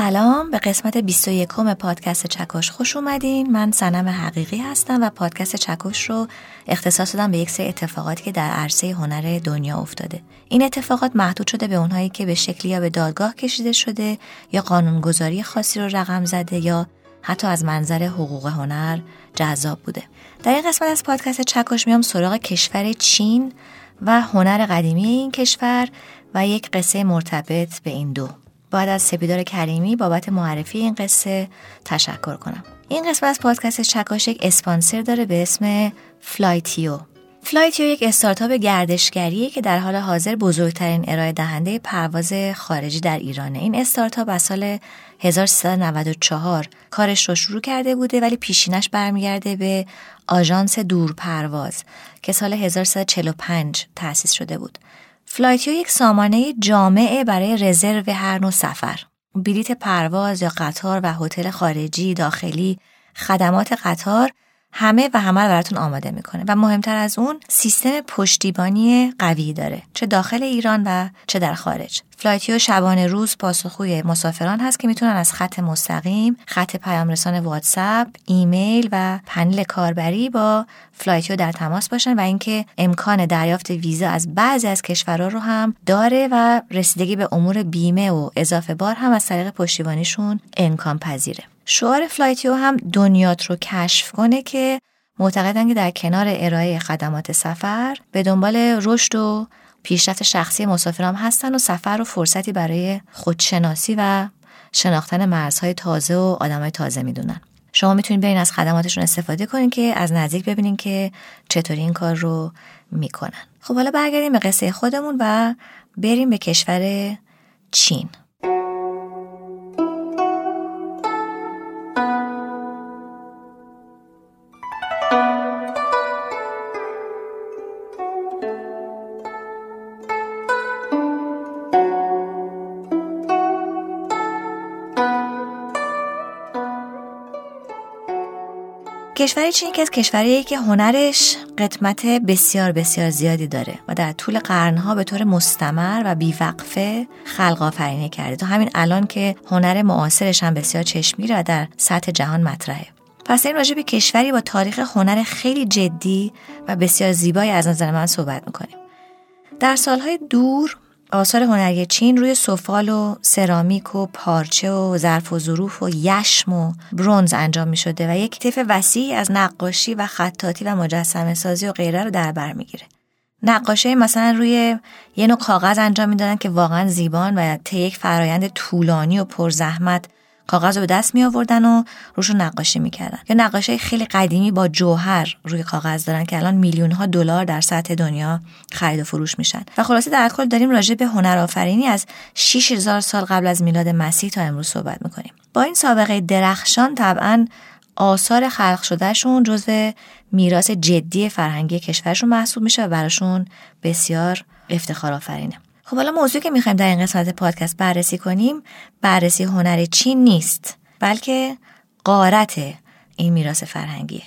سلام به قسمت 21 پادکست چکش خوش اومدین. من سنم حقیقی هستم و پادکست چکش رو اختصاص دادم به یک سری اتفاقاتی که در عرصه هنر دنیا افتاده. این اتفاقات محدود شده به اونهایی که به شکلی یا به دادگاه کشیده شده یا قانونگذاری خاصی رو رقم زده یا حتی از منظر حقوق هنر جذاب بوده. در این قسمت از پادکست چکش میام سراغ کشور چین و هنر قدیمی این کشور و یک قصه مرتبط به این دو. باید از سپیدار کریمی بابت معرفی این قصه تشکر کنم. این قسمت از پادکست چکش یک اسپانسر داره به اسم فلایتیو. فلایتیو یک استارتاپ گردشگریه که در حال حاضر بزرگترین ارائه دهنده پرواز خارجی در ایرانه. این استارتاپ از سال 1394 کارش رو شروع کرده بوده ولی پیشینه‌ش برمیگرده به آژانس دور پرواز که سال 1345 تأسیس شده بود. فلایتیو یک سامانه جامعه برای رزرو هر نوع سفر. بلیت پرواز یا قطار و هتل خارجی، داخلی، خدمات قطار همه و همه براتون آماده می‌کنه. و مهمتر از اون سیستم پشتیبانی قوی داره. چه داخل ایران و چه در خارج. فلایتیو شبانه روز پاسخگوی مسافران هست که می‌تونن از خط مستقیم، خط پیامرسان واتساپ، ایمیل و پنل کاربری با فلایتیو در تماس باشن و اینکه امکان دریافت ویزا از بعضی از کشورها رو هم داره و رسیدگی به امور بیمه و اضافه بار هم از طریق پشتیبانیشون امکان پذیره. شعار فلایتیو هم دنیات رو کشف کنه که معتقدن که در کنار ارائه خدمات سفر به دنبال رشد و پیشرفت شخصی مسافرا هستن و سفر رو فرصتی برای خودشناسی و شناختن مرزهای تازه و آدمای تازه می‌دونن. شما می‌تونید برین از خدماتشون استفاده کنین که از نزدیک ببینین که چطوری این کار رو می‌کنن. خب حالا برگردیم به قصه خودمون و بریم به کشور چین. کشور چین که از کشوریه که هنرش قدمت بسیار بسیار زیادی داره و در طول قرنها به طور مستمر و بیوقفه خلق آفرینی کرده. تا همین الان که هنر معاصرش هم بسیار چشمگیره و در سطح جهان مطرحه. پس این راجع کشوری با تاریخ هنر خیلی جدی و بسیار زیبایی از نظر من صحبت می‌کنیم. در سالهای دور آثار هنری چین روی سفال و سرامیک و پارچه و ظرف و ظروف و یشم و برونز انجام می شده و یک طیف وسیعی از نقاشی و خطاطی و مجسمه سازی و غیره رو در بر می‌گیره. نقاشی مثلا روی یه نوع کاغذ انجام می‌دادن که واقعا زیبان و طی یک فرایند طولانی و پرزحمت کاغذ رو به دست می آوردن و روش نقاشی می‌کردن. یا نقاشی خیلی قدیمی با جوهر روی کاغذ دارن که الان میلیون ها دلار در سطح دنیا خرید و فروش میشن. و خلاصه در کل داریم راجع به هنرآفرینی از 6000 سال قبل از میلاد مسیح تا امروز صحبت می‌کنیم. با این سابقه درخشان طبعا آثار خلق شدهشون جزو میراث جدی فرهنگی کشورشون محسوب میشه و براشون بسیار افتخار آفرینه خب حالا موضوعی که می‌خوایم در این قسمت پادکست بررسی کنیم بررسی هنر چین نیست بلکه قارت این میراث فرهنگیه.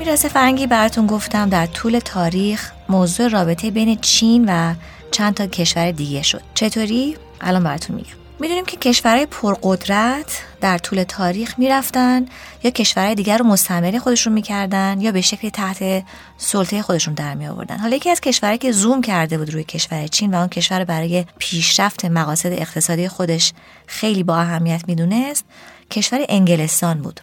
میراث فرنگی براتون گفتم در طول تاریخ موضوع رابطه بین چین و چند تا کشور دیگه شد. چطوری؟ الان براتون میگم. می‌دونیم که کشورهای پرقدرت در طول تاریخ می‌رفتن یا کشورهای دیگر رو مستعمره خودشون می‌کردن یا به شکل تحت سلطه خودشون در می آوردن حالا یکی از کشورهایی که زوم کرده بود روی کشور چین و اون کشور برای پیشرفت مقاصد اقتصادی خودش خیلی با اهمیت می‌دونست کشور انگلستان بود.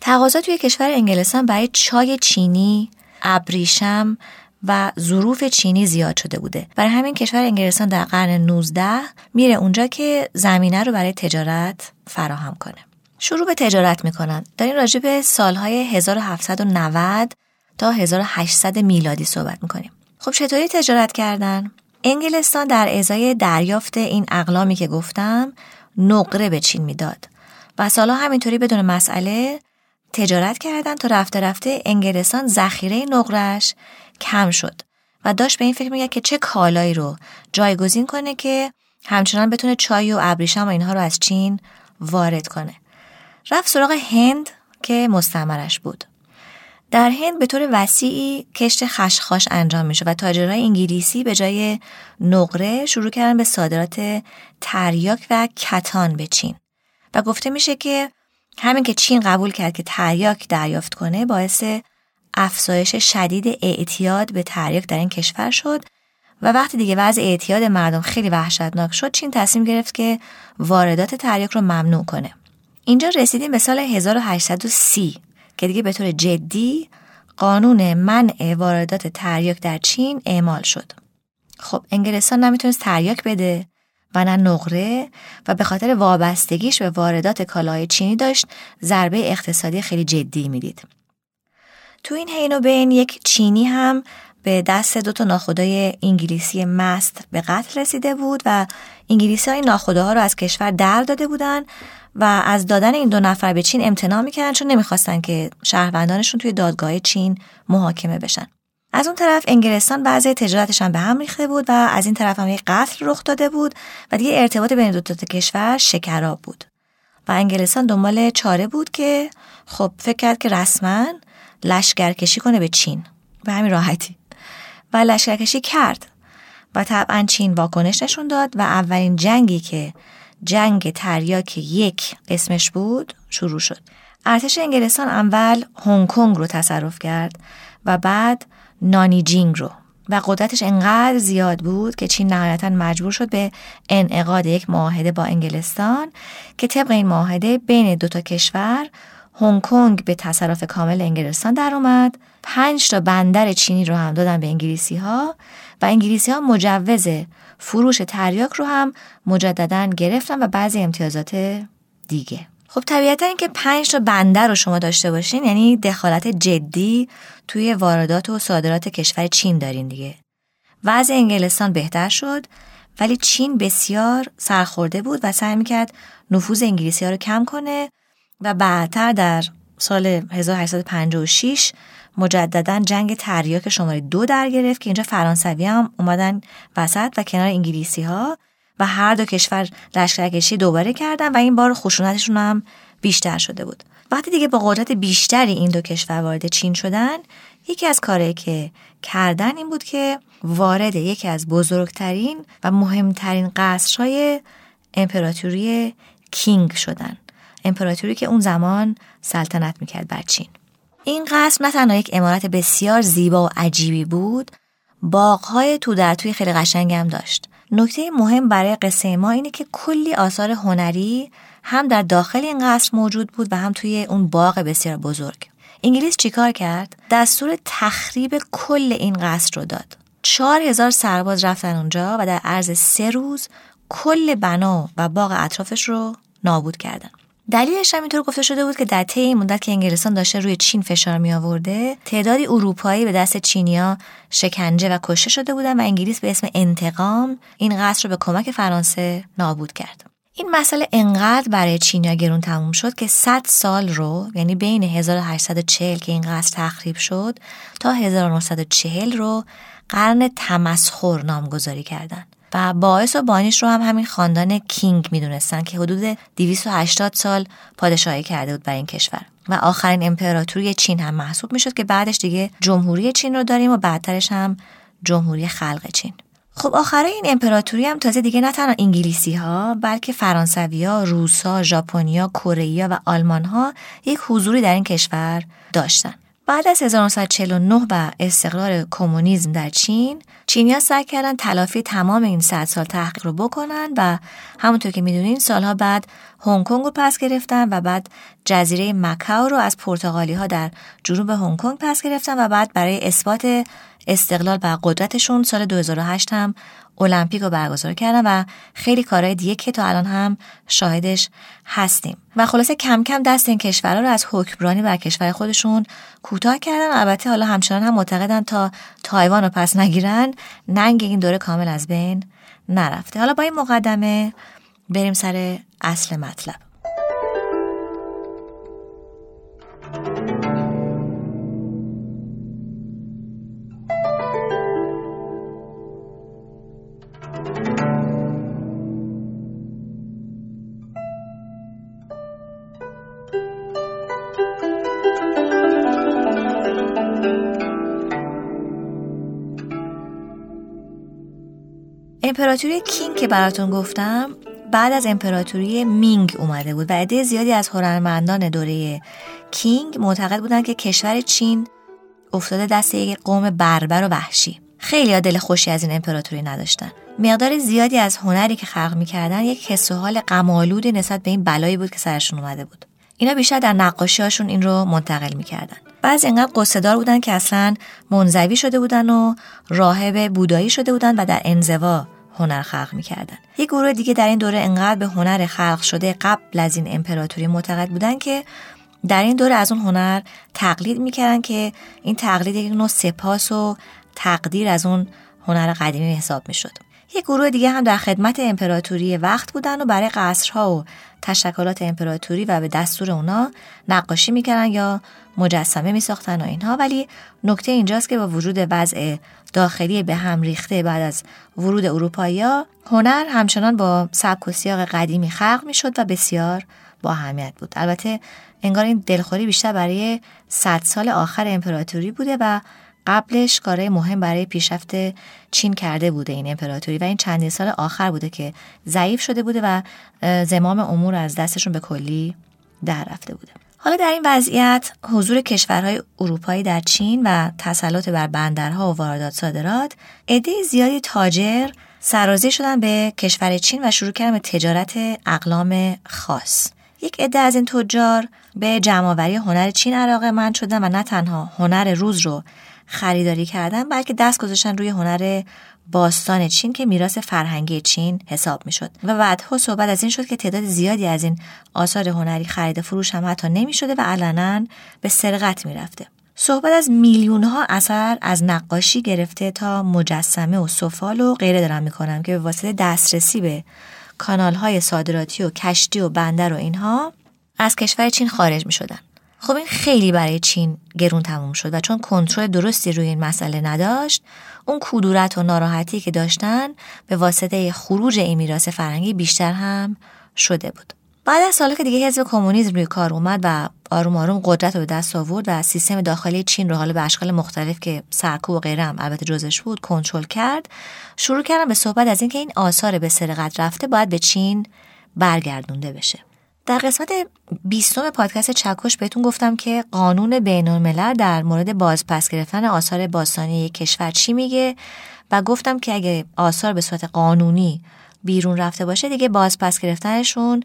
تقاضا توی کشور انگلستان برای چای چینی، ابریشم و ظروف چینی زیاد شده بوده. برای همین کشور انگلستان در قرن 19 میره اونجا که زمینه رو برای تجارت فراهم کنه. شروع به تجارت می‌کنن. داریم راجع به سالهای 1790 تا 1800 میلادی صحبت می‌کنیم. خب چطوری تجارت کردن؟ انگلستان در ازای دریافت این اقلامی که گفتم نقره به چین می‌داد. و سالها همینطوری بدون مسئله تجارت کردن تا رفته رفته انگلستان ذخیره نقرش کم شد. و داشت به این فکر میگه که چه کالایی رو جایگزین کنه که همچنان بتونه چای و ابریشم و اینها رو از چین وارد کنه. رفت سراغ هند که مستمرش بود. در هند به طور وسیعی کشت خشخاش انجام میشه و تاجرای انگلیسی به جای نقره شروع کردن به صادرات تریاک و کتان به چین. و گفته میشه که همین که چین قبول کرد که تریاک دریافت کنه باعث افزایش شدید اعتیاد به تریاک در این کشور شد و وقتی دیگه وضع اعتیاد مردم خیلی وحشتناک شد چین تصمیم گرفت که واردات تریاک رو ممنوع کنه اینجا رسیدیم به سال 1830 که دیگه به طور جدی قانون منع واردات تریاک در چین اعمال شد. خب انگلستان نمی‌تونست تریاک بده و نه نقره و به خاطر وابستگیش به واردات کالاهای چینی داشت ضربه اقتصادی خیلی جدی می‌دید. تو این حین و بین یک چینی هم به دست دو تا ناخدای انگلیسی مست به قتل رسیده بود و انگلیسی های ناخداها رو از کشور در داده بودن و از دادن این دو نفر به چین امتناع می‌کردن چون نمی‌خواستن که شهروندانشون توی دادگاه چین محاکمه بشن از اون طرف انگلستان بعضی تجارتش هم به هم ریخته بود و از این طرف هم یک قتل رخ داده بود و دیگه ارتباط بین دو تا کشور شکراب بود. و انگلستان دنبال چاره بود که خب فکر کرد که رسما لشکرکشی کنه به چین. به همین راحتی. و لشکرکشی کرد. و طبعا چین واکنش نشون داد و اولین جنگی که جنگ تریاک یک اسمش بود شروع شد. ارتش انگلستان اول هنگ کنگ رو تصرف کرد و بعد نانیجینگ رو. و قدرتش انقدر زیاد بود که چین نهایتا مجبور شد به انعقاد یک معاهده با انگلستان که طبق این معاهده بین دو تا کشور هنگ کنگ به تصرف کامل انگلستان در اومد پنج تا بندر چینی رو هم دادن به انگلیسی ها و انگلیسی ها مجوز فروش تریاک رو هم مجددا گرفتن و بعضی امتیازات دیگه. خب طبیعتا اینکه پنج تا بندر رو شما داشته باشین یعنی دخالت جدی توی واردات و صادرات کشور چین دارین دیگه. وضع انگلستان بهتر شد ولی چین بسیار سرخورده بود و سعی می‌کرد نفوذ انگلیسی ها رو کم کنه و بعدتر در سال 1856 مجددا جنگ تریاک شماره دو در گرفت که اینجا فرانسوی هم اومدن وسط و کنار انگلیسی ها. و هر دو کشور لشکرکشی دوباره کردن و این بار خشونتشون هم بیشتر شده بود. وقتی دیگه با قدرت بیشتری این دو کشور وارد چین شدن یکی از کارهایی که کردن این بود که وارد یکی از بزرگترین و مهمترین قصرهای امپراتوری کینگ شدن. امپراتوری که اون زمان سلطنت می‌کرد بر چین. این قصر نه تنها یک امارت بسیار زیبا و عجیبی بود باغهای تو در توی خیلی قشنگ هم داشت. نکته مهم برای قصه ما اینه که کلی آثار هنری هم در داخل این قصر موجود بود و هم توی اون باغ بسیار بزرگ. انگلیس چیکار کرد؟ دستور تخریب کل این قصر رو داد. چهار هزار سرباز رفتن اونجا و در عرض سه روز کل بنا و باغ اطرافش رو نابود کردن. دلیلش هم اینطور گفته شده بود که در طی این مدت که انگلستان داشته روی چین فشار می آورده تعدادی اروپایی به دست چینیا شکنجه و کشته شده بودن و انگلیس به اسم انتقام این قصر رو به کمک فرانسه نابود کرد این مسئله انقدر برای چینیا گرون تموم شد که 100 سال رو یعنی بین 1840 که این قصر تخریب شد تا 1940 رو قرن تمسخر نامگذاری کردند. و باعث و بانیش رو هم همین خاندان کینگ می‌دونستن که حدود 280 سال پادشاهی کرده بود بر این کشور و آخرین امپراتوری چین هم محسوب می‌شد که بعدش دیگه جمهوری چین رو داریم و بعدترش هم جمهوری خلق چین خب آخره این امپراتوری هم تازه دیگه نه تنها انگلیسی ها بلکه فرانسوی ها، روس ها، ژاپنیا، کره و آلمان ها یک حضوری در این کشور داشتن. بعد از 1949 و استقرار کمونیسم در چین چینیا سعی کردن تلافی تمام این صد سال تحقیق رو بکنن و همونطور که می‌دونین سالها بعد هنگ کنگ رو پس گرفتن و بعد جزیره مکاو رو از پرتغالی ها در جنوب هنگ کنگ پس گرفتن و بعد برای اثبات استقلال و قدرتشون سال 2008 هم المپیک رو برگزار کردن و خیلی کارهای دیگه که تا الان هم شاهدش هستیم. و خلاصه کم کم دست این کشورها رو از حکمرانی بر کشور خودشون کوتاه کردن البته حالا همچنان هم معتقدن تا تایوان رو پس نگیرن ننگ این دوره کامل از بین نرفته. حالا با این مقدمه بریم سر اصل مطلب. امپراتوری کینگ که براتون گفتم بعد از امپراتوری مینگ اومده بود. و عده زیادی از هنرمندان دوره کینگ معتقد بودن که کشور چین افتاده دست یک قوم بربر و وحشی. خیلی دل خوشی از این امپراتوری نداشتن. مقدار زیادی از هنری که خلق می‌کردن یک حس و حال غمآلودی نسبت به این بلایی بود که سرشون اومده بود. اینا بیشتر در نقاشی هاشون این رو منتقل می‌کردن. بعضی اینقدر قصدار بودن که اصلا منزوی شده بودن و راهب بودایی شده بودن و در انزوا هنر خلق می‌کردن. یک گروه دیگه در این دوره انقدر به هنر خلق شده قبل از این امپراتوری معتقد بودن که در این دوره از اون هنر تقلید می‌کردن که این تقلید یک نوع سپاس و تقدیر از اون هنر قدیمی حساب می‌شد. یک گروه دیگه هم در خدمت امپراتوری وقت بودن و برای قصرها و تشکلات امپراتوری و به دستور اونا نقاشی می‌کردن یا مجسمه میساختن و اینها. ولی نکته اینجاست که با وجود وضع داخلی به هم ریخته بعد از ورود اروپایی هنر همچنان با سبک و سیاق قدیمی خلق می‌شد و بسیار با اهمیت بود. البته انگار این دلخوری بیشتر برای صد سال آخر امپراتوری بوده و قبلش کارهای مهم برای پیشرفت چین کرده بوده این امپراتوری و این چندین سال آخر بوده که ضعیف شده بوده و زمام امور از دستشون به کلی در رفته بوده. حالا در این وضعیت حضور کشورهای اروپایی در چین و تسلط بر بندرها و واردات صادرات عده زیادی تاجر سرازی شدن به کشور چین و شروع کردن به تجارت اقلام خاص. یک عده از این تجار به جمعآوری هنر چین علاقه من شدن و نه تنها هنر روز رو خریداری کردن بلکه دست گذاشتن روی هنر باستان چین که میراث فرهنگی چین حساب می‌شد و بعدها صحبت از این شد که تعداد زیادی از این آثار هنری خرید فروش هم حتی نمی‌شده و علنا به سرقت می‌رفته صحبت از میلیون ها اثر از نقاشی گرفته تا مجسمه و سفال و غیره دارم می‌کنم که به واسطه دسترسی به کانال های صادراتی و کشتی و بندر و اینها از کشور چین خارج می شدن. خب این خیلی برای چین گرون تموم شد و چون کنترل درستی روی این مسئله نداشت اون کدورت و ناراحتی که داشتن به واسطه خروج این میراث فرهنگی بیشتر هم شده بود. بعد از سالی که دیگه حزب کمونیسم روی کار اومد و آروم آروم قدرت رو به دست آورد و سیستم داخلی چین رو حالا به اشکال مختلف که سرکوب و غیره هم البته جزش بود کنترل کرد شروع کردن به صحبت از اینکه این آثار به سرقت رفته باید به چین برگردونده بشه. در قسمت بیستم پادکست چکش بهتون گفتم که قانون بین الملل در مورد بازپس گرفتن آثار باستانی یک کشور چی میگه و گفتم که اگه آثار به صورت قانونی بیرون رفته باشه دیگه بازپس گرفتنشون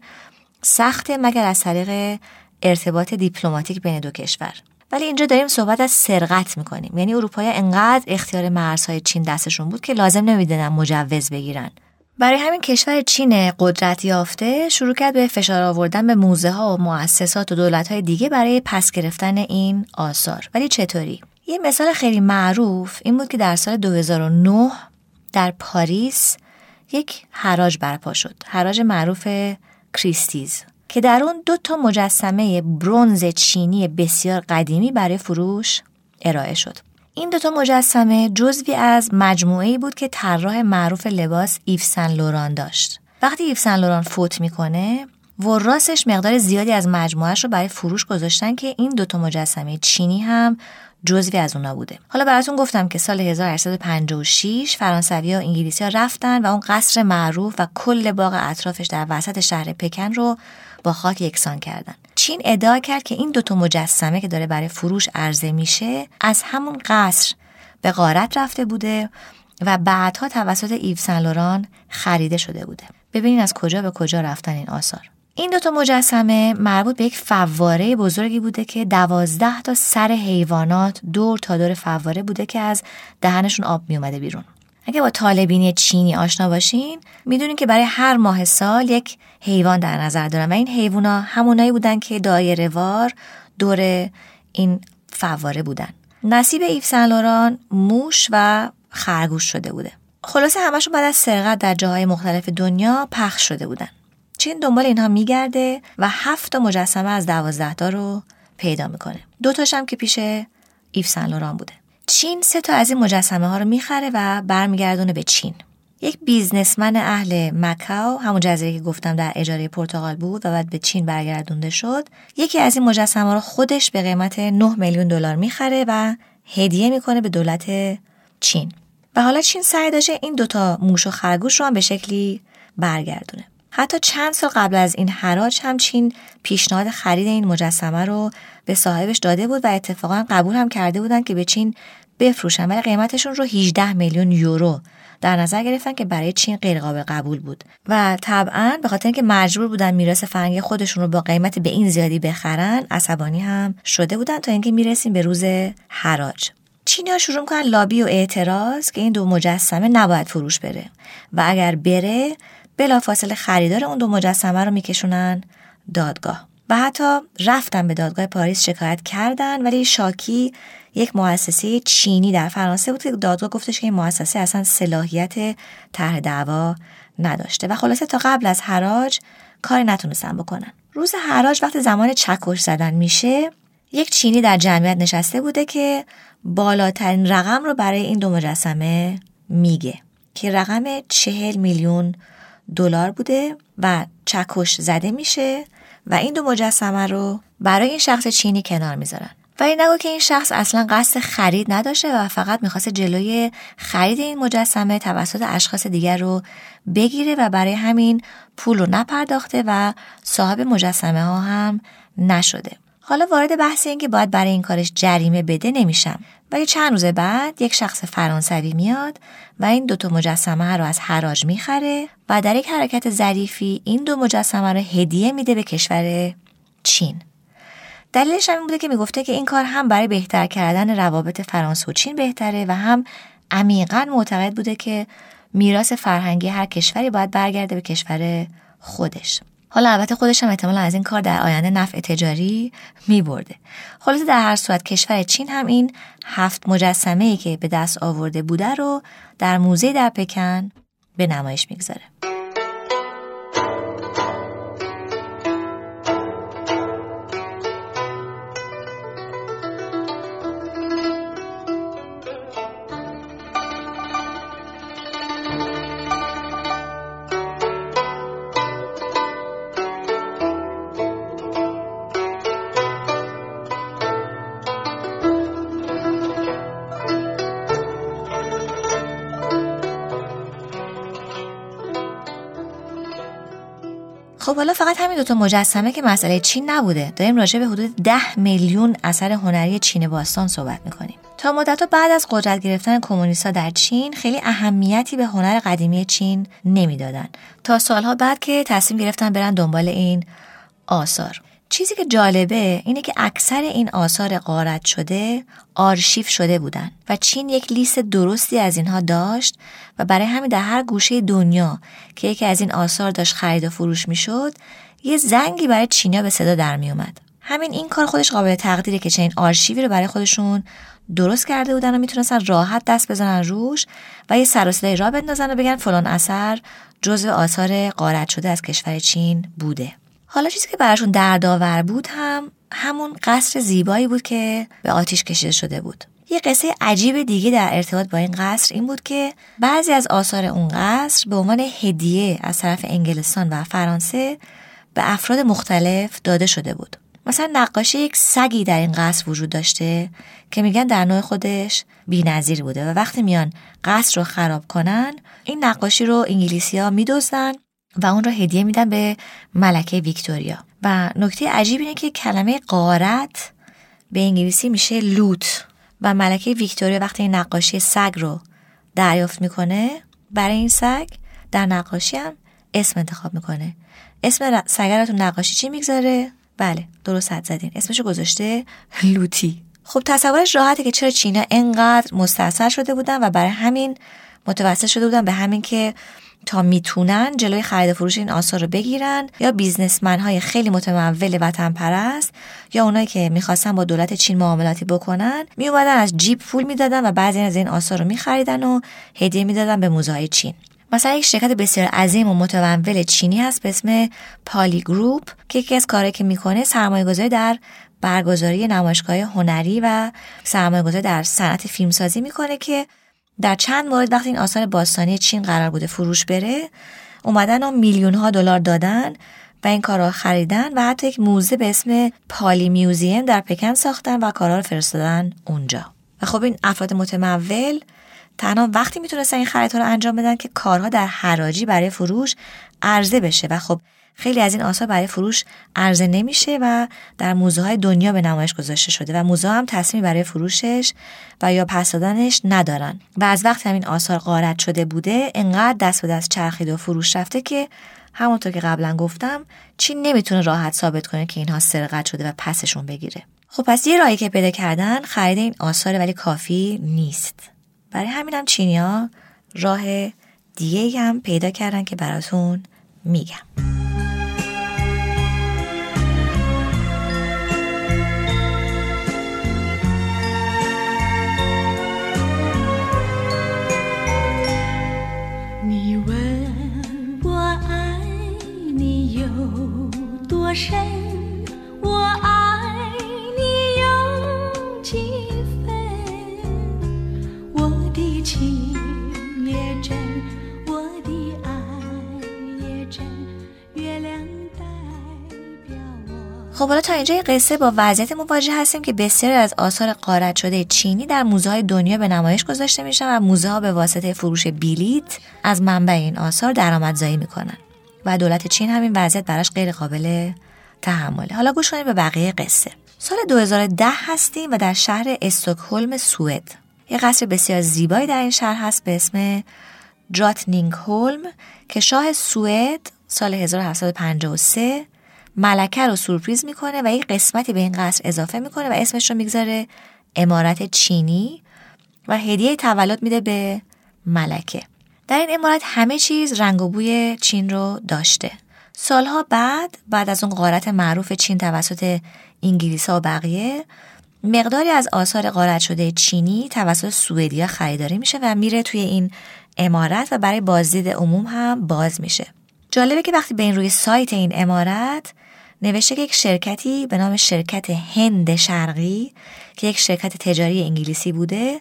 سخته مگر از طریق ارتباط دیپلماتیک بین دو کشور. ولی اینجا داریم صحبت از سرقت می‌کنیم. یعنی اروپایی انقدر اختیار مرزهای چین دستشون بود که لازم نمی‌دونن مجوز بگیرن. برای همین کشور چین قدرت یافته شروع کرد به فشار آوردن به موزه ها و مؤسسات و دولت های دیگه برای پس گرفتن این آثار. ولی چطوری؟ یه مثال خیلی معروف این بود که در سال 2009 در پاریس یک حراج برپا شد. حراج معروف کریستیز که در اون دو تا مجسمه برونز چینی بسیار قدیمی برای فروش ارائه شد. این دوتا مجسمه جزوی از مجموعه بود که طراح معروف لباس ایفسن لوران داشت. وقتی ایفسن لوران فوت می‌کنه وراسش مقدار زیادی از مجموعهش رو برای فروش گذاشتن که این دوتا مجسمه چینی هم جزوی از اونا بوده. حالا براتون گفتم که سال 1856 فرانسوی و انگلیسی ها رفتن و اون قصر معروف و کل باغ اطرافش در وسط شهر پکن رو با خاک یکسان کردن. چین ادعا کرد که این دوتا مجسمه که داره برای فروش عرضه میشه از همون قصر به غارت رفته بوده و بعدها توسط ایو سن خریده شده بوده. ببینین از کجا به کجا رفتن این آثار. این دوتا مجسمه مربوط به یک فواره بزرگی بوده که دوازده تا سر حیوانات دور تا دور فواره بوده که از دهنشون آب می اومده بیرون. اگه با طالبینی چینی آشنا باشین می‌دونین که برای هر ماه سال یک حیوان در نظر دارن و این حیوانا همونایی بودن که دایره وار دور این فواره بودن. نصیب ایف لوران موش و خرگوش شده بوده. خلاصه همشون بعد از سرقت در جاهای مختلف دنیا پخش شده بودن. چین دنبال اینها میگرده و هفت مجسمه از دوازده تا رو پیدا می‌کنه. دو تاشم که پیش ایف سن لوران بوده. چین سه تا از این مجسمه ها رو می‌خره و برمیگردونه به چین. یک بیزنسمن اهل مکاو همون جزیره که گفتم در اجاره پرتغال بود و بعد به چین برگردونده شد یکی از این مجسمه رو خودش به قیمت 9 میلیون دلار می‌خره و هدیه می‌کنه به دولت چین. و حالا چین سعی داشته این دوتا موش و خرگوش رو هم به شکلی برگردونه. حتی چند سال قبل از این حراج هم چین پیشنهاد خرید این مجسمه رو به صاحبش داده بود و اتفاقا قبول هم کرده بودن که به چین بفروشن ولی قیمتشون رو 18 میلیون یورو در نظر گرفتن که برای چین غیر قابل قبول بود. و طبعا به خاطر اینکه مجبور بودن میراث فرنگی خودشون رو با قیمت به این زیادی بخرن عصبانی هم شده بودن تا اینکه می‌رسیم به روز حراج. چینی ها شروع کنن لابی و اعتراض که این دو مجسمه نباید فروش بره. و اگر بره بلافاصله خریدار اون دو مجسمه رو میکشونن دادگاه. و حتی رفتن به دادگاه پاریس شکایت کردن ولی شاکی یک مؤسسه چینی در فرانسه بود که دادگاه گفتش که این مؤسسه اصلا صلاحیت طرح دعوا نداشته. و خلاصه تا قبل از حراج کاری نتونستن بکنن. روز حراج وقت زمان چکش زدن میشه یک چینی در جمعیت نشسته بوده که بالاترین رقم رو برای این دو مجسمه میگه که رقم چهل میلیون دلار بوده و چکش زده میشه. و این دو مجسمه رو برای این شخص چینی کنار می‌ذارن. ولی نگو که این شخص اصلا قصد خرید نداشته و فقط می‌خواست جلوی خرید این مجسمه توسط اشخاص دیگر رو بگیره و برای همین پول رو نپرداخته و صاحب مجسمه ها هم نشده. حالا وارد بحث این که باید برای این کارش جریمه بده نمیشم. ولی چند روز بعد یک شخص فرانسوی میاد و این دوتا مجسمه رو از حراج می‌خره و در یک حرکت ظریفی این دو مجسمه رو هدیه میده به کشور چین. دلیلش هم بوده که می‌گفته که این کار هم برای بهتر کردن روابط فرانسه و چین بهتره و هم عمیقا معتقد بوده که میراث فرهنگی هر کشوری باید برگرده به کشور خودش. حالا البته خودش هم احتمالا از این کار در آینده نفع تجاری می برده. خلاصه در هر صورت کشور چین هم این هفت مجسمه ای که به دست آورده بوده رو در موزه در پکن به نمایش می‌گذاره. فقط همین دوتا مجسمه که مسئله چین نبوده. داریم راجع به حدود ده میلیون اثر هنری چین باستان صحبت می‌کنیم. تا مدت بعد از قدرت گرفتن کمونیستها در چین خیلی اهمیتی به هنر قدیمی چین نمی‌دادن. تا سالها بعد که تصمیم گرفتن برن دنبال این آثار. چیزی که جالبه اینه که اکثر این آثار قارت شده آرشیف شده بودن و چین یک لیست درستی از اینها داشت و برای همین در هر گوشه دنیا که یکی از این آثار داشت خرید و فروش می‌شد یه زنگی برای چینیا به صدا در می اومد. همین این کار خودش قابل تقدیره که چنین آرشیوی رو برای خودشون درست کرده بودن و می‌تونستن راحت دست بزنن روش و یه سر را بندازن و بگن فلان اثر جزو آثار قارت شده از کشور چین بوده حالا چیزی که براشون دردآور بود هم همون قصر زیبایی بود که به آتیش کشیده شده بود. یه قصه عجیب دیگه در ارتباط با این قصر این بود که بعضی از آثار اون قصر به عنوان هدیه از طرف انگلستان و فرانسه به افراد مختلف داده شده بود. مثلا نقاشی یک سگی در این قصر وجود داشته که میگن در نوع خودش نظیر بوده و وقتی میان قصر رو خراب کنن این نقاشی رو انگلیسی ها میدوزن و اون رو هدیه میدن به ملکه ویکتوریا. و نکته عجیب اینه که کلمه قارت به انگلیسی میشه لوت. و ملکه ویکتوریا وقتی این نقاشی سگ رو دریافت می‌کنه برای این سگ در نقاشی هم اسم انتخاب می‌کنه. اسم سگ رو تو نقاشی چی می‌گذاره؟ بله درست حد زدین. اسمشو گذاشته لوتی. خب تصورش راحته که چرا چینا انقدر مستاصل شده بودن و برای همین متوسط شده بودن به همین که تا می‌تونن جلوی خرید فروش این آثار رو بگیرن یا بیزنسمن های خیلی متمول وطن پرست یا اونایی که می‌خواستن با دولت چین معاملاتی بکنن میومدن از جیب پول می‌دادن و بعضی از این آثار رو میخریدن و هدیه می‌دادن به موزه چین. مثلا یک شرکت بسیار عظیم و متمول چینی هست به اسم پالی گروپ که یکی از کارهایی که می‌کنه سرمایه گذاری در برگزاری نمایشگاه هنری و سرمایه گذاری در صنعت فیلمسازی می‌کنه که در چند مورد وقتی این آثار باستانی چین قرار بوده فروش بره اومدن و میلیون ها دلار دادن و این کارا خریدن و حتی یک موزه به اسم پالی میوزیم در پکن ساختن و کارا رو فرستادن اونجا. و خب این افراد متمول تنها وقتی می‌تونستن این خریدها رو انجام بدن که کارها در حراجی برای فروش عرضه بشه و خب خیلی از این آثار برای فروش عرضه نمیشه و در موزه های دنیا به نمایش گذاشته شده و موزه هم تصمیم برای فروشش و یا پس دادنش ندارن. و از وقتی همین آثار قارت شده بوده انقدر دست به دست چرخید و فروش رفته که همونطور که قبلا گفتم چین نمی‌تونه راحت ثابت کنه که اینها سرقت شده و پسشون بگیره. خب پس یه راهی که پیدا کردن خرید این آثار ولی کافی نیست. برای همین هم چینیا راه دیگه هم پیدا کردن که براتون میگم. 月亮代表我。 خب حالا تا اینجا قصه با وضعیت مواجه هستیم که بسیاری از آثار قارت شده چینی در موزه های دنیا به نمایش گذاشته میشن و موزه ها به واسطه فروش بلیت از منبع این آثار درآمدزایی میکنن و دولت چین همین وضعیت براش غیر قابل تحمله. حالا گوش کنید به بقیه قصه. سال 2010 هستیم و در شهر استکهلم سوئد. یه قصر بسیار زیبایی در این شهر هست به اسم جاتنینگ هولم که شاه سوئد سال 1753 ملکه رو سورپریز می‌کنه و یک قسمتی به این قصر اضافه می‌کنه و اسمش رو می‌گذاره امارت چینی و هدیه تولد میده به ملکه. در این امارت همه چیز رنگ و بوی چین رو داشته. سالها بعد بعد از اون غارت معروف چین توسط انگلیس و بقیه مقداری از آثار غارت شده چینی توسط سوئدیا خریداری میشه و میره توی این امارت و برای بازدید عموم هم باز میشه. جالبه که وقتی به این روی سایت این امارت نوشته که یک شرکتی به نام شرکت هند شرقی که یک شرکت تجاری انگلیسی بوده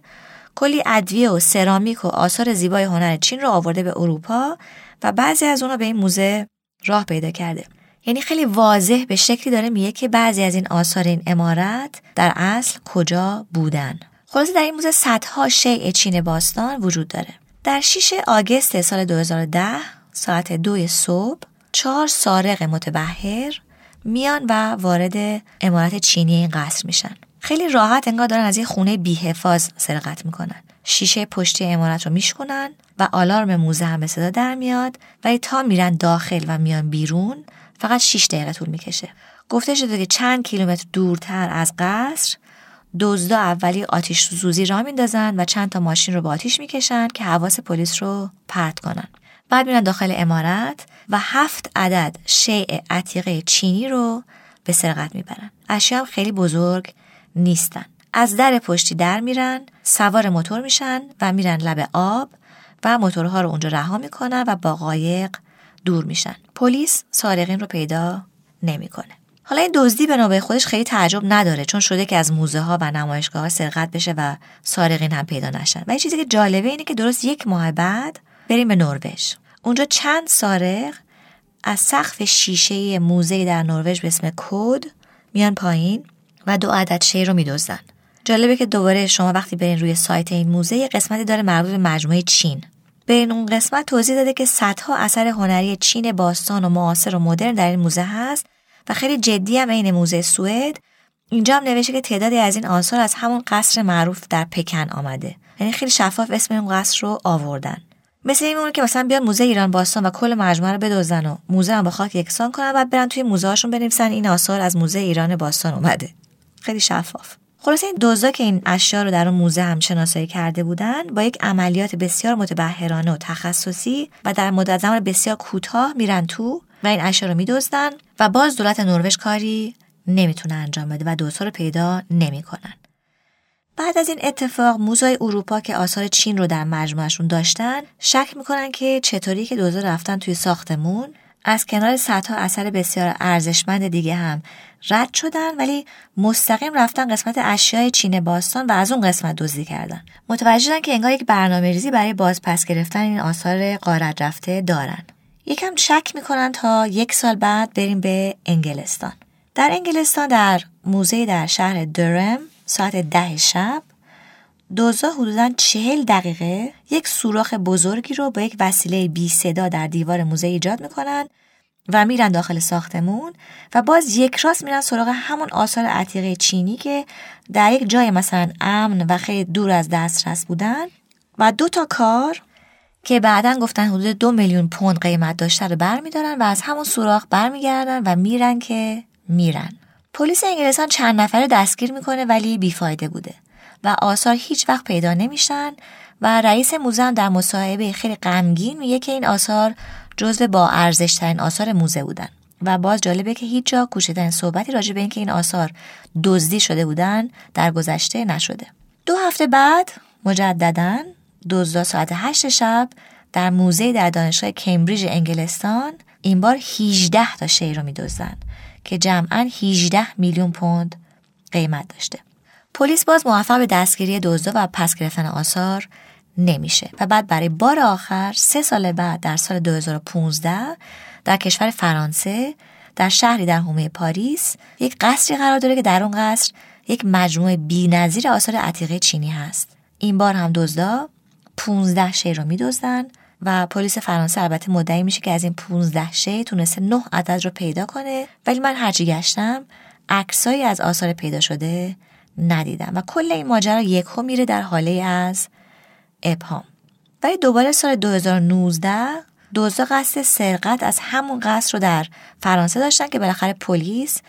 کلی ادویه و سرامیک و آثار زیبای هنر چین رو آورده به اروپا و بعضی از اونها به این موزه راه پیدا کرده. یعنی خیلی واضح به شکلی داره میگه که بعضی از این آثار این امارت در اصل کجا بودن. خلاصه در این موزه صدها شیء چین باستان وجود داره. در 6 آگست سال 2010 ساعت دو صبح چهار سارق متبهر میان و وارد امارت چینی این قصر میشن. خیلی راحت انگار دارن از یه خونه بیحفاظ سرقت می‌کنن. شیشه پشتی امارت رو میشکنن و آلارم موزه هم به صدا در میاد ولی تا میرن داخل و میان بیرون فقط 6 دقیقه طول می‌کشه. گفته شده که چند کیلومتر دورتر از قصر دزدا اولی آتیش سوزی را میندازن و چند تا ماشین رو با آتیش می‌کشن که حواس پلیس رو پرت کنن. بعد میرن داخل امارت و هفت عدد شیء عتیقه چینی رو به سرقت می‌برن. اشیا خیلی بزرگ نیستن. از در پشتی در میرن سوار موتور میشن و میرن لب آب و موتورها رو اونجا رها می‌کنن و با قایق دور میشن. پلیس سارقین رو پیدا نمی‌کنه. حالا این دزدی به نوبه خودش خیلی تعجب نداره چون شده که از موزه ها و نمایشگاه ها سرقت بشه و سارقین هم پیدا نشن. و این چیزی که جالبه اینه که درست یک ماه بعد بریم به نروژ. اونجا چند سارق از سقف شیشه موزه در نروژ به اسم کود میان پایین. و دو عدد شی رو میدزدن. جالبه که دوباره شما وقتی برین روی سایت این موزه یه قسمتی داره مربوط به مجموعه چین. بین اون قسمت توضیح داده که صدها اثر هنری چین باستان و معاصر و مدرن در این موزه هست و خیلی جدی هم عین موزه سوئد. اینجا هم نوشته که تعدادی از این آثار از همون قصر معروف در پکن آمده. یعنی خیلی شفاف اسم اون قصر رو آوردن. مثل این که مثلا بیان موزه ایران باستان و کل مجموعه رو بدزدن و موزه هم با خاک یکسان کنن بعد برن توی موزه هاشون بنویسن این آثار از موزه ایران باستان اومده. خیلی شفاف خلاصه این دزدا که این اشیا رو در اون موزه هم شناسایی کرده بودن با یک عملیات بسیار متبهرانه و تخصصی و در مدت زمان بسیار کوتاه میرن تو و این اشیا رو میدزدن و باز دولت نروژ کاری نمی‌تونه انجام بده و دوستا رو پیدا نمی‌کنن. بعد از این اتفاق موزای اروپا که آثار چین رو در مجموعشون داشتن شک می‌کنن که چطوری که دوزا رفتن توی ساختمون از کنار صدها اثر بسیار ارزشمند دیگه هم رد شدن ولی مستقیم رفتن قسمت اشیای چین باستان و از اون قسمت دزدی کردن. متوجه شدن که انگار یک برنامه ریزی برای بازپس گرفتن این آثار قارت رفته دارن. یکم شک می‌کنن تا یک سال بعد بریم به انگلستان. در انگلستان در موزه در شهر درم ساعت ده شب دوزا حدودا چهل دقیقه یک سوراخ بزرگی رو با یک وسیله بی صدا در دیوار موزه ایجاد می‌کنن و میرن داخل ساختمون و باز یک راست میرن سراغ همون آثار عتیقه چینی که در یک جای مثلا امن و خیلی دور از دسترس بودن و دو تا کار که بعدا گفتن حدود دو میلیون پوند قیمت داشته رو برمیدارن و از همون سوراخ برمیگردن و میرن که میرن. پلیس انگلستان چند نفره دستگیر می‌کنه ولی بیفایده بوده. و آثار هیچ وقت پیدا نمیشن و رئیس موزه در مصاحبه خیلی غمگین میگه که این آثار جزو با ارزش ترین آثار موزه بودن. و باز جالبه که هیچ جا کوچکترین صحبتی راجع به اینکه این آثار دزدی شده بودن در گذشته نشده. دو هفته بعد مجددا دزدا ساعت هشت شب در موزه در دانشگاه کمبریج انگلستان این بار 18 تا شی رو میدزدن که جمعا 18 میلیون پوند قیمت داشته. پلیس باز موفق به دستگیری دزدا و پس گرفتن آثار نمیشه. و بعد برای بار آخر سه سال بعد در سال 2015 در کشور فرانسه در شهری در حومه پاریس یک قصری قرار داره که در اون قصر یک مجموعه بی‌نظیر آثار عتیقه چینی هست. این بار هم دزدا 15 شی رو میدزدن و پلیس فرانسه البته مدعی میشه که از این 15 شی تونسته 9 عدد رو پیدا کنه. ولی من هرچی گشتم عکسایی از آثار پیدا شده ندیدم و کل این ماجرا یکو میره در حاله از ابهام. ولی دوباره سال 2019 دوزا قصد سرقت از همون قصر رو در فرانسه داشتن که بالاخره پلیس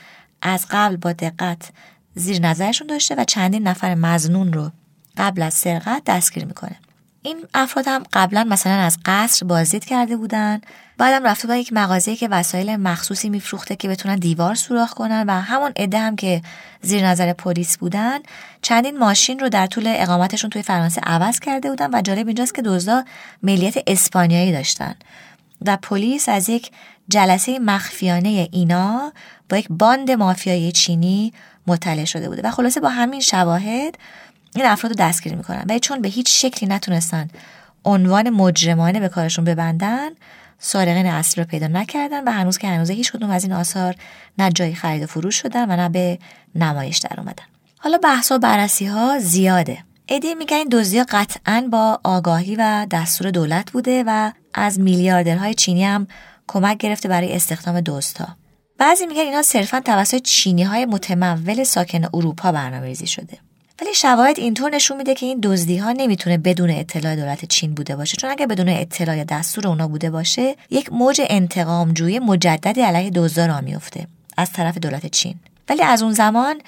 از قبل با دقت زیر نظرشون داشته و چندین نفر مزنون رو قبل از سرقت دستگیر می‌کنه. این افراد هم قبلا مثلا از قصر بازدید کرده بودن. بعدم رفته بودن یک مغازه که وسایل مخصوصی میفروخته که بتونن دیوار سوراخ کنن و همون عده هم که زیر نظر پلیس بودن چندین ماشین رو در طول اقامتشون توی فرانسه عوض کرده بودن و جالب اینجاست که دزدا ملیت اسپانیایی داشتن. و پلیس از یک جلسه مخفیانه اینا با یک باند مافیایی چینی مطلع شده بوده. و خلاصه با همین شواهد این افراد رو دستگیر می‌کنن. ولی چون به هیچ شکلی نتونستن عنوان مجرمانه به کارشون ببندن سارقین اصلی رو پیدا نکردن و هنوز که هنوز هیچ کدوم از این آثار نه جایی خرید و فروش شدن و نه به نمایش در اومدن. حالا بحث و بررسی ها زیاده. ایده میگن این دزدی قطعا با آگاهی و دستور دولت بوده و از میلیاردرهای چینی هم کمک گرفته برای استخدام دزدها. بعضی میگن اینا صرفا توسط چینی های متمول ساکن اروپا برنامه‌ریزی شده. ولی شواهد اینطور نشون میده که این دزدی ها نمی‌تونه بدون اطلاع دولت چین بوده باشه. چون اگه بدون اطلاع دستور اونا بوده باشه یک موج انتقام جویی مجددی علیه دزدا را میفته از طرف دولت چین. ولی از اون زمان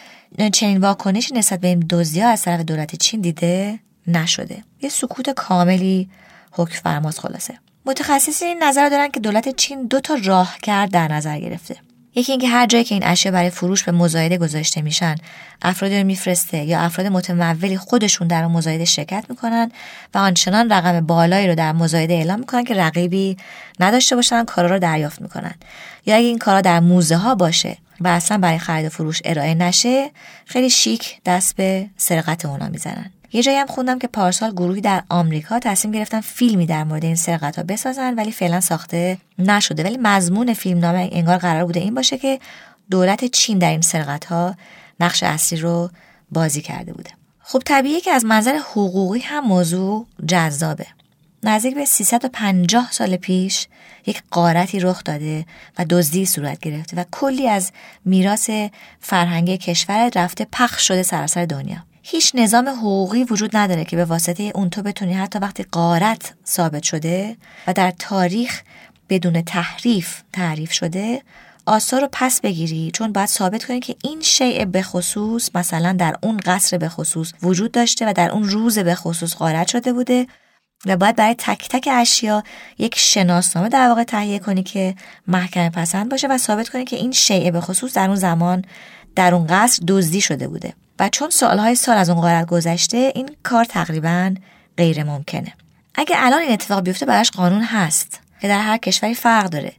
چنین واکنشی نسبت به این دزدی از طرف دولت چین دیده نشده. یه سکوت کاملی حکم فرماز خلاصه. متخصصین این نظر دارن که دولت چین دو تا راه کرد در نظر گرفته. یکی اینکه هر جایی که این اشیا برای فروش به مزایده گذاشته میشن افرادی رو میفرسته یا افراد متمولی خودشون در مزایده شرکت می‌کنن و آنچنان رقم بالایی رو در مزایده اعلام می‌کنن که رقیبی نداشته باشن کارا رو دریافت می‌کنن. یا اگه این کارا در موزه ها باشه و اصلا برای خرید و فروش ارائه نشه خیلی شیک دست به سرقت اونا می‌زنن. یه جایی هم خوندم که پارسال گروهی در آمریکا تصمیم گرفتن فیلمی در مورد این سرقت ها بسازن ولی فعلا ساخته نشده. ولی مضمون فیلم نامه انگار قرار بوده این باشه که دولت چین در این سرقت ها نقش اصلی رو بازی کرده بوده. خب طبیعیه که از منظر حقوقی هم موضوع جذابه. نزدیک به 350 سال پیش یک قارتی رخ داده و دزدی صورت گرفته و کلی از میراث فرهنگی کشور رفته پخش شده سراسر دنیا. هیچ نظام حقوقی وجود نداره که به واسطه اون تو بتونی حتی وقتی قارت ثابت شده و در تاریخ بدون تحریف تعریف شده آثار رو پس بگیری. چون باید ثابت کنی که این شیء به خصوص مثلا در اون قصر به خصوص وجود داشته و در اون روز به خصوص غارت شده بوده و باید برای تک تک اشیا یک شناسنامه در واقع تهیه کنی که محکم پسند باشه و ثابت کنی که این شیء به خصوص در اون زمان در اون قصر دزدی شده بوده و چون سالهای سال از اون غارت گذشته این کار تقریبا غیر ممکنه. اگه الان این اتفاق بیفته براش قانون هست که در هر کشوری فرق داره.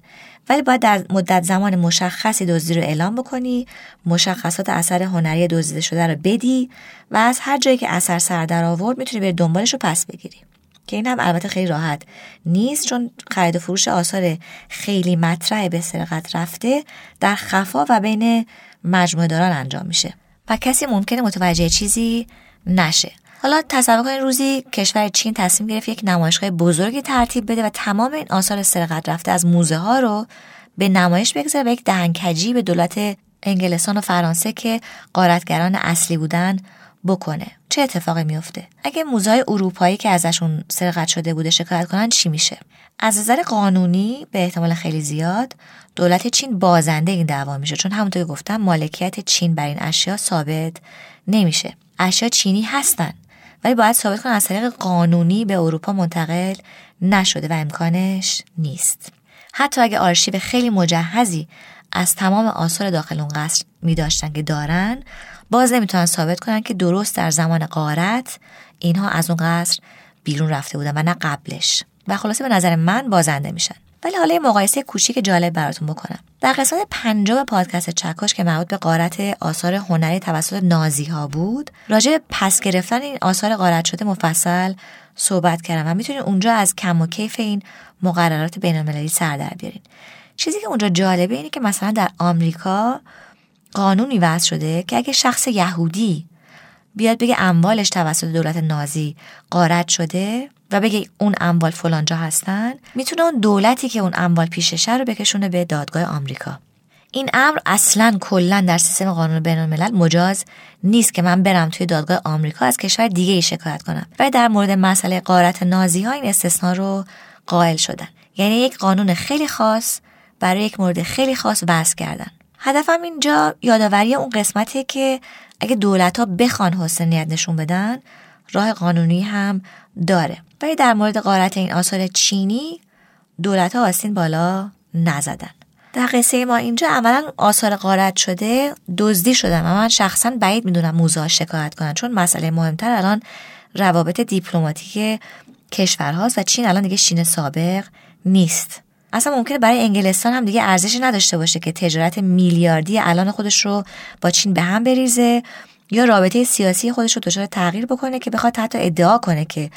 ولی باید در مدت زمان مشخصی دزدی رو اعلام بکنی مشخصات اثر هنری دزدیده شده رو بدی و از هر جایی که اثر سر در آورد می‌تونی بری دنبالش رو پس بگیری. که این هم البته خیلی راحت نیست چون خرید و فروش آثار خیلی مطرح به سرقت رفته در خفا و بین مجموعه داران انجام میشه و کسی ممکنه متوجه چیزی نشه. حالا تصور کنید روزی کشور چین تصمیم گرفت یک نمایشگاه بزرگی ترتیب بده و تمام این آثار سرقت رفته از موزه ها رو به نمایش بگذاره و یک دهنکجی به دولت انگلستان و فرانسه که قارتگران اصلی بودن بکنه. چه اتفاقی میفته اگه موزه اروپایی که ازشون سرقت شده بوده شکایت کنن چی میشه؟ از نظر قانونی به احتمال خیلی زیاد دولت چین بازنده این دعوا میشه. چون همونطور که گفتم مالکیت چین بر این اشیا ثابت نمیشه. اشیا چینی هستن ولی باید ثابت کنن از طریق قانونی به اروپا منتقل نشده و امکانش نیست. حتی اگه آرشیو خیلی مجهزی از تمام آثار داخل اون قصر می داشتن که دارن باز نمی‌تونن ثابت کنن که درست در زمان قارت اینها از اون قصر بیرون رفته بودن و نه قبلش. و خلاصه به نظر من بازنده میشن. ولی حالا یه مقایسه کوچیک جالب براتون بکنم. در قسمت پنجم پادکست چکش که مربوط به قارت آثار هنری توسط نازی ها بود راجع به پس گرفتن این آثار قارت شده مفصل صحبت کردم و می‌تونید اونجا از کم و کیف این مقررات بینالمللی سر در بیارین. چیزی که اونجا جالبه اینه که مثلا در آمریکا قانونی وضع شده که اگه شخص یهودی بیاد بگه اموالش توسط دولت نازی قارت شده و بگه اون اموال فلانجا هستن می‌تونه اون دولتی که اون اموال پیششه رو بکشونه به دادگاه آمریکا. این امر اصلا کلا در سیستم قانون بین الملل مجاز نیست که من برم توی دادگاه آمریکا از کشور دیگه ای شکایت کنم. و در مورد مسئله قارت نازی ها این استثنا رو قائل شدن. یعنی یک قانون خیلی خاص برای یک مورد خیلی خاص وضع کردن. هدفم اینجا یادآوری اون قسمتیه که اگه دولت ها بخوان حسن نیت نشون بدن راه قانونی هم داره. ولی در مورد قارت این آثار چینی دولت ها آستین بالا نزدن. در قصه ما اینجا اولا آثار قارت شده دزدی شدن و من شخصا بعید می‌دونم موزه شکایت کنن چون مسئله مهمتر الان روابط دیپلماتیک کشورهاست و چین الان دیگه چین سابق نیست. اصلا ممکنه برای انگلستان هم دیگه ارزشی نداشته باشه که تجارت میلیاردی الان خودش رو با چین به هم بریزه یا رابطه سیاسی خودش رو دچار تغییر بکنه که بخواد حتی ادعا کنه که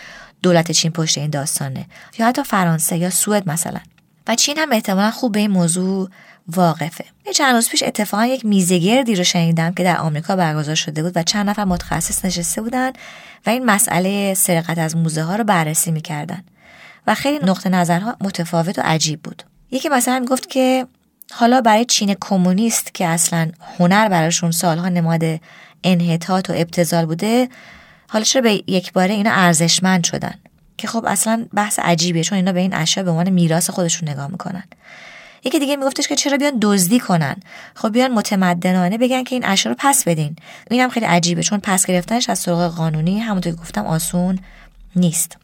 دولت چین پشت این داستانه. یا حتی فرانسه یا سوئد مثلا. و چین هم احتمالا خوب به این موضوع واقفه. یه چند روز پیش اتفاقا یک میزگردی رو شنیدم که در آمریکا برگزار شده بود و چند نفر متخصص نشسته بودن و این مسئله سرقت از موزه ها رو بررسی می‌کردن. و خیلی نقطه نظرها متفاوت و عجیب بود. یکی مثلا می‌گفت که حالا برای چین کمونیست که اصلا هنر براشون سالها نماد انحطاط و ابتزال بوده حالا چرا به یک باره اینا ارزشمند شدن؟ که خب اصلا بحث عجیبیه چون اینا به این اشیا به عنوان میراث خودشون نگاه می‌کنن. یکی دیگه میگفتش که چرا بیان دزدی کنن؟ خب بیان متمدنانه بگن که این اشیا رو پس بدین. اینم خیلی عجیبه چون پس گرفتنش از طرق قانونی همونطور که گفتم آسون نیست.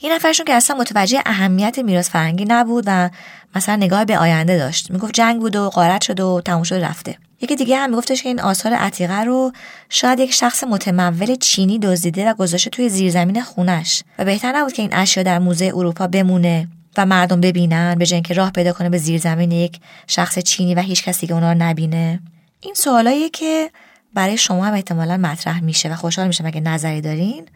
این نفرشون که اصلا متوجه اهمیت میراث فرهنگی نبود و مثلا نگاه به آینده داشت. می‌گفت جنگ بود و قارت شد و تموم شد رفته. یکی دیگه هم میگفتش که این آثار عتیقه رو شاید یک شخص متمول چینی دزدیده و گذاشته توی زیرزمین خونش. و بهتر نبود که این اشیا در موزه اروپا بمونه و مردم ببینن به جای که راه پیدا کنه به زیرزمین یک شخص چینی و هیچ کسی که اونا رو نبینه. این سوالاییه که برای شما هم احتمالا مطرح میشه و خوشحال میشم اگه نظری دارین.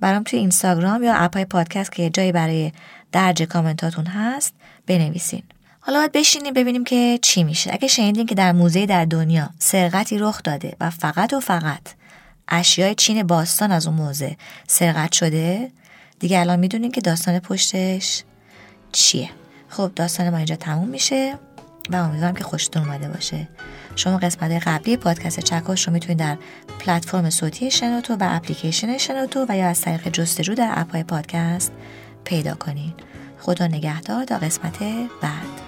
برام توی اینستاگرام یا اپای پادکست که جایی برای درج کامنتاتون هست بنویسین. حالا باید بشینیم ببینیم که چی میشه. اگه شنیدین که در موزه در دنیا سرقتی رخ داده و فقط و فقط اشیای چین باستان از اون موزه سرقت شده دیگه الان می‌دونین که داستان پشتش چیه. خب داستان ما اینجا تموم میشه. و امیدوارم که خوشتون اومده باشه. شما قسمت قبلی پادکست چکاش رو می‌تونید در پلتفرم صوتی شنوتو و اپلیکیشن شنوتو و یا از طریق جستجو در اپهای پادکست پیدا کنین خدا نگهدار تا قسمت بعد.